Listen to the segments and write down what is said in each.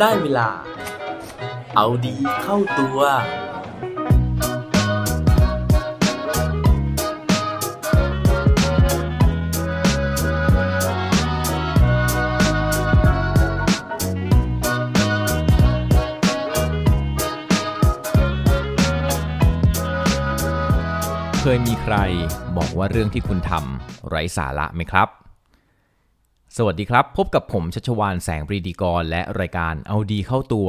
ได้เวลา เอาดีเข้าตัว เคยมีใครบอกว่าเรื่องที่คุณทำไร้สาระไหมครับ สวัสดีครับ พบกับผมชัชวานแสงปรีดีกร และรายการเอาดีเข้าตัว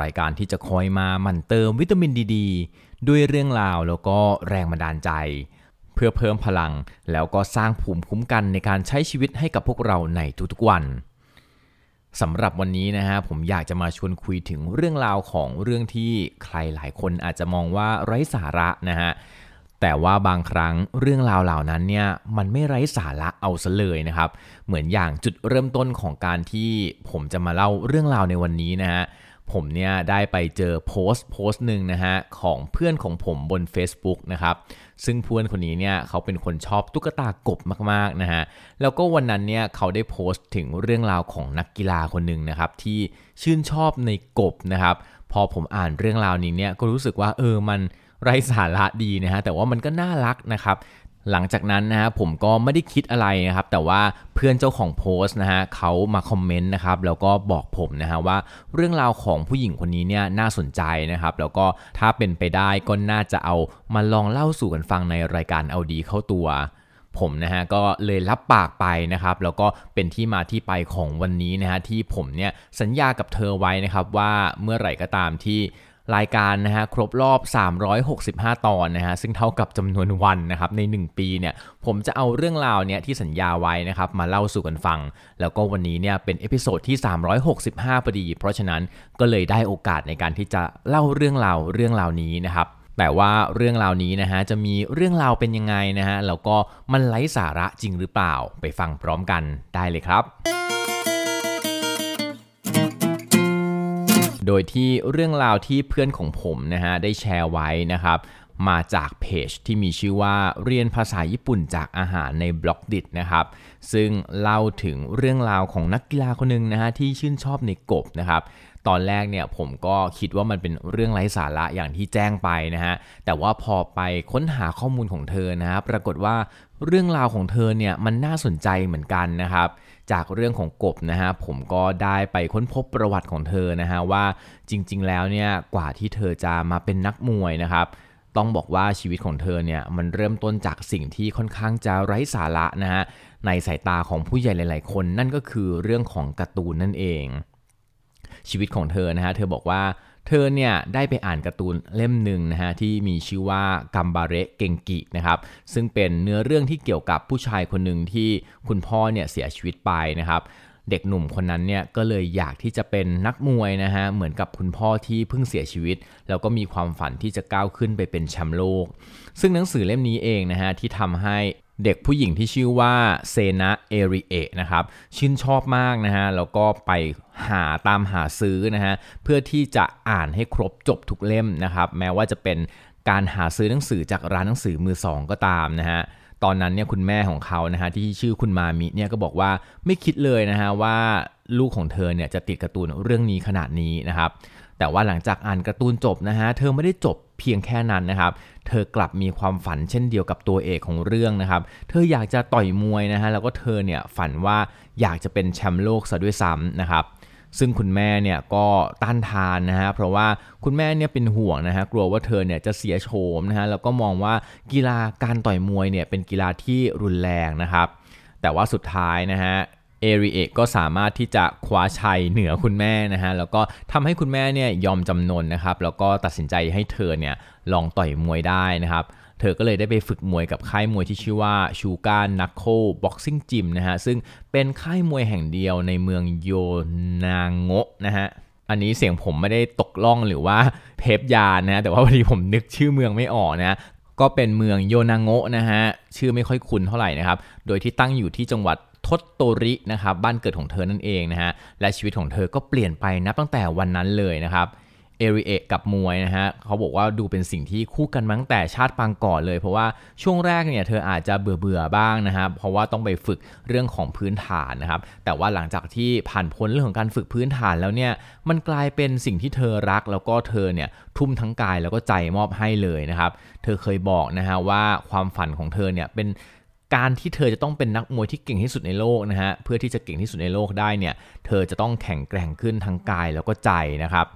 รายการที่จะคอยมาหมั่นเติมวิตามินดีดด้วยเรื่องราวแล้วก็แรงบันดาลใจ เพื่อเพิ่มพลังแล้วก็สร้างภูมิคุ้มกันในการใช้ชีวิตให้กับพวกเราในทุกๆวันสำหรับวันนี้นะฮะผมอยากจะมาชวนคุยถึงเรื่องราวของเรื่องที่ใครหลายคนอาจจะมองว่าไร้สาระนะฮะ แต่ว่าบางครั้งเรื่องราวเหล่านั้นเนี่ยมันไม่ไร้สาระเอาซะเลยนะครับ เหมือนอย่างจุดเริ่มต้นของการที่ผมจะมาเล่าเรื่องราวในวันนี้นะฮะผมเนี่ยได้ไปเจอโพสต์โพสต์หนึ่งนะฮะของเพื่อนของผมบน Facebook นะครับซึ่งเพื่อนคนนี้เนี่ยเขาเป็นคนชอบตุ๊กตากบมากๆนะฮะแล้วก็วันนั้นเนี่ยเขาได้โพสต์ถึงเรื่องราวของนักกีฬาคนหนึ่งนะครับที่ชื่นชอบในกบนะครับพอผมอ่านเรื่องราวนี้เนี่ยก็รู้สึกว่าเออมัน ไร้สาระดีนะฮะแต่ว่ามันก็น่ารักนะครับหลังจากนั้นนะฮะผมก็ไม่ได้คิดอะไรนะครับ แต่ว่าเพื่อนเจ้าของโพสต์นะฮะเขามาคอมเมนต์นะครับแล้วก็บอกผมนะฮะว่าเรื่องราวของผู้หญิงคนนี้เนี่ยน่าสนใจนะครับ แล้วก็ถ้าเป็นไปได้ก็น่าจะเอามาลองเล่าสู่กันฟังในรายการเอาดีเข้าตัว ผมนะฮะก็เลยรับปากไปนะครับ แล้วก็เป็นที่มาที่ไปของวันนี้นะฮะที่ผมเนี่ยสัญญากับเธอไว้นะครับว่าเมื่อไหร่ก็ตามที่ รายการนะฮะครบรอบ 365 ตอนนะฮะซึ่งเท่ากับจำนวนวันนะครับใน 1 ปีเนี่ยผมจะเอาเรื่องราวเนี้ยที่สัญญาไว้นะครับมาเล่าสู่กันฟัง แล้วก็วันนี้เนี่ยเป็น episode ที่ 365พอดี เพราะฉะนั้นก็เลยได้โอกาสในการที่จะเล่าเรื่องราวเรื่องราวนี้นะครับแต่ว่าเรื่องราวนี้นะฮะจะมีเรื่องราวเป็นยังไงนะฮะแล้วก็มันไร้สาระจริงหรือเปล่าไปฟังพร้อมกันได้เลยครับ โดยที่เรื่องราวที่เพื่อนของผมนะฮะได้แชร์ไว้นะครับมาจากเพจที่มีชื่อว่าเรียนภาษาญี่ปุ่นจากอาหารในบล็อกดินะครับ ซึ่งเล่าถึงเรื่องราวของนักกีฬาคนหนึ่งนะฮะที่ชื่นชอบในกบนะครับตอนแรกเนี่ยผมก็คิดว่ามันเป็นเรื่องไร้สาระอย่างที่แจ้งไปนะฮะ แต่ว่าพอไปค้นหาข้อมูลของเธอนะฮะปรากฏว่าเรื่องราวของเธอเนี่ยมันน่าสนใจเหมือนกันนะครับ จากเรื่องของกบนะฮะผมก็ได้ไปค้นพบประวัติของเธอนะฮะว่าจริง ๆ แล้วเนี่ยกว่าที่เธอจะมาเป็นนักมวยนะครับต้องบอกว่าชีวิตของเธอเนี่ยมันเริ่มต้นจากสิ่งที่ค่อนข้างจะไร้สาระนะฮะในสายตาของผู้ใหญ่หลาย ๆ คนนั่นก็คือเรื่องของการ์ตูนนั่นเอง ชีวิตของเธอนะฮะเธอบอกว่า เธอเนี่ยได้ไปอ่านการ์ตูนเล่มหนึ่งนะฮะที่มีชื่อว่ากัมบาเระเกงกินะครับซึ่งเป็นเนื้อเรื่องที่เกี่ยวกับผู้ชายคนหนึ่งที่คุณพ่อเนี่ยเสียชีวิตไปนะครับเด็กหนุ่มคนนั้นเนี่ยก็เลยอยากที่จะเป็นนักมวยนะฮะเหมือนกับคุณพ่อที่เพิ่งเสียชีวิต แล้วก็มีความฝันที่จะก้าวขึ้นไปเป็นแชมป์โลก ซึ่งหนังสือเล่มนี้เองนะฮะที่ทำให้ เด็กผู้หญิงที่ชื่อว่าเซนะเอริเอะนะครับชื่นชอบมากนะฮะแล้วก็ไปหาตามหาซื้อนะฮะเพื่อที่จะอ่านให้ครบจบทุกเล่มนะครับแม้ว่าจะเป็นการหาซื้อหนังสือจากร้านหนังสือมือสองก็ตามนะฮะตอนนั้นเนี่ยคุณแม่ของเขานะฮะที่ชื่อคุณมามิเนี่ยก็บอกว่าไม่คิดเลยนะฮะว่าลูกของเธอเนี่ยจะติดการ์ตูนเรื่องนี้ขนาดนี้นะครับ แต่ว่าหลังจากอ่านการ์ตูนจบนะฮะเธอไม่ได้จบเพียงแค่นั้นนะครับเธอกลับมีความฝันเช่นเดียวกับตัวเอกของเรื่องนะครับเธออยากจะต่อยมวยนะฮะแล้วก็เธอเนี่ยฝันว่าอยากจะเป็นแชมป์โลกซะด้วยซ้ำนะครับซึ่งคุณแม่เนี่ยก็ต้านทานนะฮะเพราะว่าคุณแม่เนี่ยเป็นห่วงนะฮะกลัวว่าเธอเนี่ยจะเสียโฉมนะฮะแล้วก็มองว่ากีฬาการต่อยมวยเนี่ยเป็นกีฬาที่รุนแรงนะครับแต่ว่าสุดท้ายนะฮะ เอริเอกก็สามารถที่จะคว้าชัยเหนือคุณแม่นะฮะแล้วก็ทำให้คุณแม่เนี่ยยอมจำนนนะครับแล้วก็ตัดสินใจให้เธอเนี่ยลองต่อยมวยได้นะครับเธอก็เลยได้ไปฝึกมวยกับค่ายมวยที่ชื่อว่าชูการนักโคboxing gym นะฮะซึ่งเป็นค่ายมวยแห่งเดียวในเมืองโยนาโกะนะฮะอันนี้เสียงผมไม่ได้ตกล่องหรือว่าเทปยานนะแต่ว่าพอดีผมนึกชื่อเมืองไม่ออกนะก็เป็นเมืองโยนาโกะนะฮะชื่อไม่ค่อยคุ้นเท่าไหร่นะครับโดยที่ตั้งอยู่ที่จังหวัด ทตโตรินะครับบ้านเกิดของเธอนั่นเองนะฮะและชีวิตของเธอก็เปลี่ยนไปนับตั้งแต่วันนั้นเลยนะครับเอเอริเอะกับมวยนะฮะเขาบอกว่าดูเป็นสิ่งที่คู่กันมาตั้งแต่ชาติปางก่อนเลย เพราะว่าช่วงแรกเนี่ยเธออาจจะเบื่อเบื่อบ้างนะครับเพราะว่าต้องไปฝึกเรื่องของพื้นฐานนะครับแต่ว่าหลังจากที่ผ่านพ้นเรื่องของการฝึกพื้นฐานแล้วเนี่ยมันกลายเป็นสิ่งที่เธอรัก แล้วก็เธอเนี่ยทุ่มทั้งกายแล้วก็ใจมอบให้เลยนะครับเธอเคยบอกนะฮะว่าความฝันของเธอเนี่ยเป็น การที่เธอจะต้องเป็นนักมวยที่เก่งที่สุดในโลกนะฮะเพื่อที่จะเก่งที่สุดในโลกได้เนี่ยเธอจะต้องแข็งแกร่งขึ้นทั้งกายแล้วก็ใจนะครับ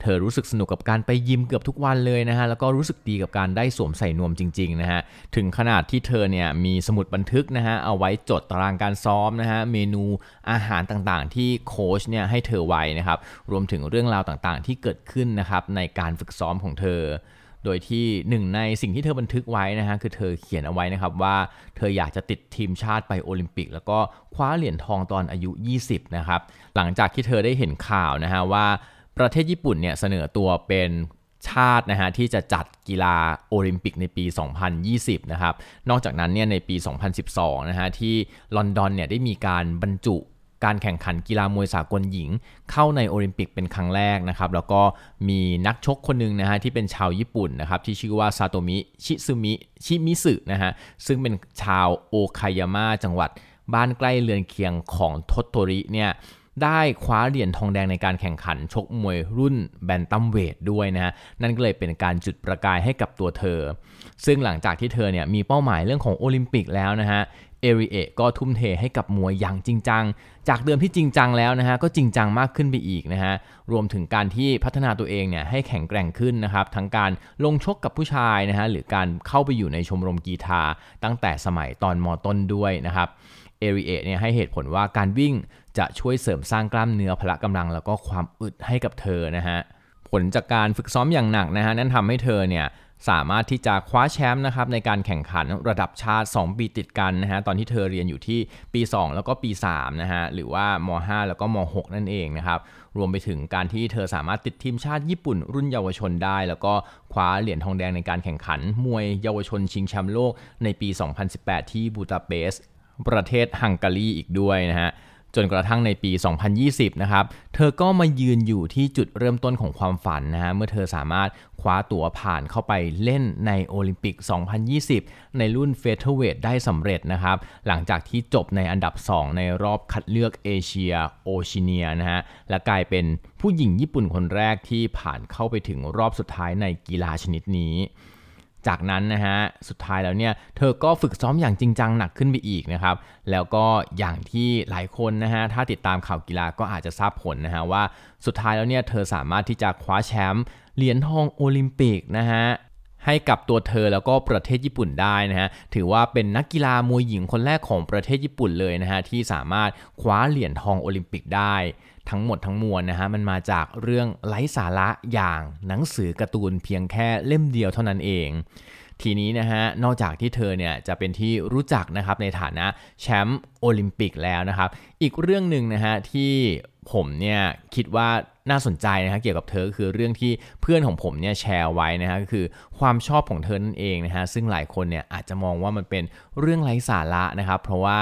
เธอรู้สึกสนุกกับการไปยิมเกือบทุกวันเลยนะฮะแล้วก็รู้สึกดีกับการได้สวมใส่นวมจริงๆนะฮะถึงขนาดที่เธอเนี่ยมีสมุดบันทึกนะฮะเอาไว้จดตารางการซ้อมนะฮะเมนูอาหารต่างๆ ที่โค้ชเนี่ยให้เธอไว้นะครับรวมถึงเรื่องราวต่างๆ ที่เกิดขึ้นนะครับในการฝึกซ้อมของเธอ โดยที่หนึ่งในสิ่งที่เธอบันทึกไว้นะฮะคือเธอเขียนเอาไว้นะครับว่าเธออยากจะติดทีมชาติไปโอลิมปิก แล้วก็คว้าเหรียญทองตอนอายุ 20 นะครับ หลังจากที่เธอได้เห็นข่าวนะฮะว่าประเทศญี่ปุ่นเนี่ยเสนอตัวเป็นชาตินะฮะที่จะจัดกีฬาโอลิมปิกในปี 2020 นะครับ นอกจากนั้นเนี่ยในปี 2012 นะฮะที่ลอนดอนเนี่ยได้มีการบรรจุ การแข่งขันกีฬามวยสากลหญิง เข้าในโอลิมปิกเป็นครั้งแรกนะครับ แล้วก็มีนักชกคนหนึ่งนะฮะที่เป็นชาวญี่ปุ่นนะครับที่ชื่อว่าซาโตมิชิซึมิชิมิสึนะฮะซึ่งเป็นชาวโอคายาม่าจังหวัดบ้านใกล้เรือนเคียงของทตโตริเนี่ย ได้คว้าเหรียญทองแดงในการแข่งขันชกมวยรุ่นแบนตัมเวทด้วยนะฮะนั่นก็เลยเป็นการจุดประกายให้กับตัวเธอ ซึ่งหลังจากที่เธอเนี่ยมีเป้าหมายเรื่องของโอลิมปิกแล้วนะฮะเอริเอก็ทุ่มเทให้กับมวยอย่างจริงจัง จากเดิมที่จริงจังแล้วนะฮะก็จริงจังมากขึ้นไปอีกนะฮะ รวมถึงการที่พัฒนาตัวเองเนี่ยให้แข็งแกร่งขึ้นนะครับ ทั้งการลงชกกับผู้ชายนะฮะหรือการเข้าไปอยู่ในชมรมกีฬาตั้งแต่สมัยตอนมอต้นด้วยนะครับ เอริเอเนี่ยให้เหตุผลว่าการวิ่งจะช่วยเสริมสร้างกล้ามเนื้อพละกำลังแล้วก็ความอึดให้กับเธอนะฮะผลจากการฝึกซ้อมอย่างหนักนะฮะนั่นทำให้เธอเนี่ยสามารถที่จะคว้าแชมป์นะครับในการแข่งขันระดับชาติ 2 ปีติดกันนะฮะตอนที่เธอเรียนอยู่ที่ปี 2 แล้วก็ปี3นะฮะหรือว่าม5แล้วก็ม6นั่นเองนะครับรวมไปถึงการที่เธอสามารถติดทีมชาติญี่ปุ่นรุ่นเยาวชนได้ แล้วก็คว้าเหรียญทองแดงในการแข่งขัน มวยเยาวชนชิงแชมป์โลกในปี 2018 ที่บูดาเปสต์ ประเทศฮังการีอีกด้วยนะฮะจนกระทั่งในปี 2020 นะครับ เธอก็มายืนอยู่ที่จุดเริ่มต้นของความฝันนะฮะ เมื่อเธอสามารถคว้าตั๋วผ่านเข้าไปเล่นในโอลิมปิก 2020 ในรุ่นเฟเธอร์เวทได้สำเร็จนะครับ หลังจากที่จบในอันดับ 2 ในรอบคัดเลือกเอเชียโอชิเนียนะฮะ และกลายเป็นผู้หญิงญี่ปุ่นคนแรกที่ผ่านเข้าไปถึงรอบสุดท้ายในกีฬาชนิดนี้ จากนั้นนะฮะสุดท้ายแล้วเนี่ยเธอก็ฝึกซ้อมอย่างจริงจังหนักขึ้นไปอีกนะครับแล้วก็อย่างที่หลายคนนะฮะถ้าติดตามข่าวกีฬาก็อาจจะทราบผลนะฮะว่าสุดท้ายแล้วเนี่ยเธอสามารถที่จะคว้าแชมป์เหรียญทองโอลิมปิกนะฮะ ให้กับตัวเธอแล้วก็ประเทศญี่ปุ่นได้นะฮะถือว่าเป็นนักกีฬามวยหญิงคนแรกของประเทศญี่ปุ่นเลยนะฮะที่สามารถคว้าเหรียญทองโอลิมปิกได้ทั้งหมดทั้งมวลนะฮะมันมาจากเรื่องไร้สาระอย่างหนังสือการ์ตูนเพียงแค่เล่มเดียวเท่านั้นเอง ทีนี้นะฮะนอกจากที่เธอเนี่ยจะเป็นที่รู้จักนะครับในฐานะแชมป์โอลิมปิกแล้วนะครับ อีกเรื่องหนึ่งนะฮะที่ ผมเนี่ยคิดว่าน่าสนใจนะฮะเกี่ยวกับเธอคือเรื่องที่เพื่อนของผมเนี่ยแชร์ไว้นะฮะก็คือความชอบของเธอนั่นเองนะฮะซึ่งหลายคนเนี่ยอาจจะมองว่ามันเป็นเรื่องไร้สาระนะครับ เพราะว่า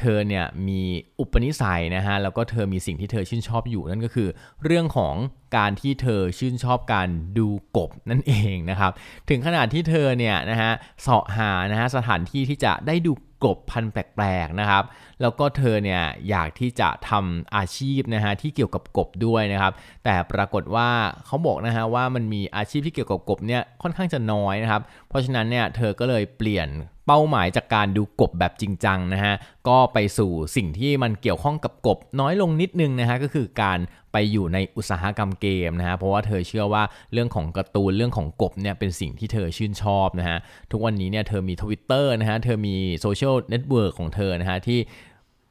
เธอเนี่ยมีอุปนิสัยนะฮะแล้วก็เธอมีสิ่งที่เธอชื่นชอบอยู่นั่นก็คือ เรื่องของการที่เธอชื่นชอบการดูกบนั่นเองนะครับ ถึงขนาดที่เธอเนี่ยนะฮะเสาะหานะฮะสถานที่ที่จะได้ดู กบพันแปลกๆนะครับ แล้วก็เธอเนี่ยอยากที่จะทำอาชีพนะฮะที่เกี่ยวกับกบด้วยนะครับ แต่ปรากฏว่าเขาบอกนะฮะว่ามันมีอาชีพที่เกี่ยวกับกบเนี่ยค่อนข้างจะน้อยนะครับ เพราะฉะนั้นเนี่ยเธอก็เลยเปลี่ยนเป้าหมายจากการดูกบแบบจริงจังนะฮะ ก็ไปสู่สิ่งที่มันเกี่ยวข้องกับกบน้อยลงนิดนึงนะฮะ ก็คือการ ไปอยู่ในอุตสาหกรรมเกมนะฮะเพราะว่าเธอเชื่อว่าเรื่องของการ์ตูนเรื่องของกบเนี่ยเป็นสิ่งที่เธอชื่นชอบนะฮะทุกวันนี้เนี่ยเธอมีทวิตเตอร์นะฮะเธอมีโซเชียลเน็ตเวิร์กของเธอนะฮะที่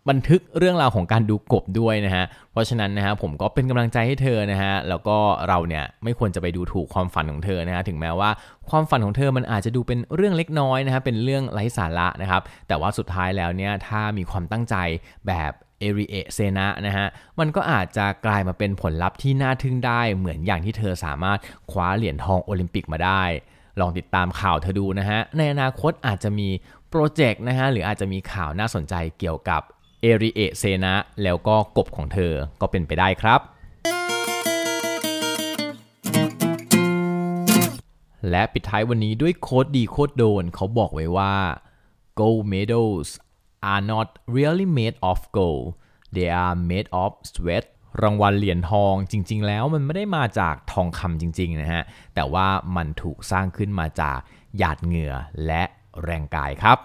บันทึกเรื่องราวของการดูกบด้วยนะฮะ เพราะฉะนั้นนะฮะผมก็เป็นกำลังใจให้เธอนะฮะ แล้วก็เราเนี่ยไม่ควรจะไปดูถูกความฝันของเธอนะฮะ ถึงแม้ว่าความฝันของเธอมันอาจจะดูเป็นเรื่องเล็กน้อยนะฮะ เป็นเรื่องไร้สาระนะครับ แต่ว่าสุดท้ายแล้วเนี่ยถ้ามีความตั้งใจแบบ เอริเอเซนะนะฮะ มันก็อาจจะกลายมาเป็นผลลัพธ์ที่น่าทึ่งได้เหมือนอย่างที่เธอสามารถคว้าเหรียญทองโอลิมปิกมาได้ ลองติดตามข่าวเธอดูนะฮะ ในอนาคตอาจจะมีโปรเจกต์นะฮะ หรืออาจจะมีข่าวน่าสนใจเกี่ยวกับเอริเอเซนะแล้วก็กบของเธอก็เป็นไปได้ครับและปิดท้ายวันนี้ด้วยโค้ดดีโค้ดโดนเขาบอกไว้ว่า gold medals are not really made of gold they are made of sweat รางวัลเหรียญทองจริง ๆ แล้วมันไม่ได้มาจากทองคำจริง ๆ นะฮะ แต่ว่ามันถูกสร้างขึ้นมาจากหยาดเหงื่อและแรงกายครับ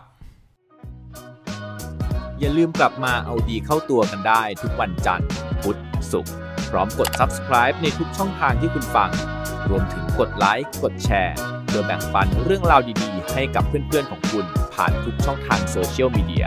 อย่าลืมกลับมาเอาดีเข้าตัวกันได้ทุกวันจันทร์ พุธ ศุกร์ พร้อมกด subscribe ในทุกช่องทางที่คุณฟัง รวมถึงกดไลค์ กดแชร์ เพื่อแบ่งปันเรื่องราวดี ๆ ให้กับเพื่อน ๆ ของคุณผ่านทุกช่องทางโซเชียลมีเดีย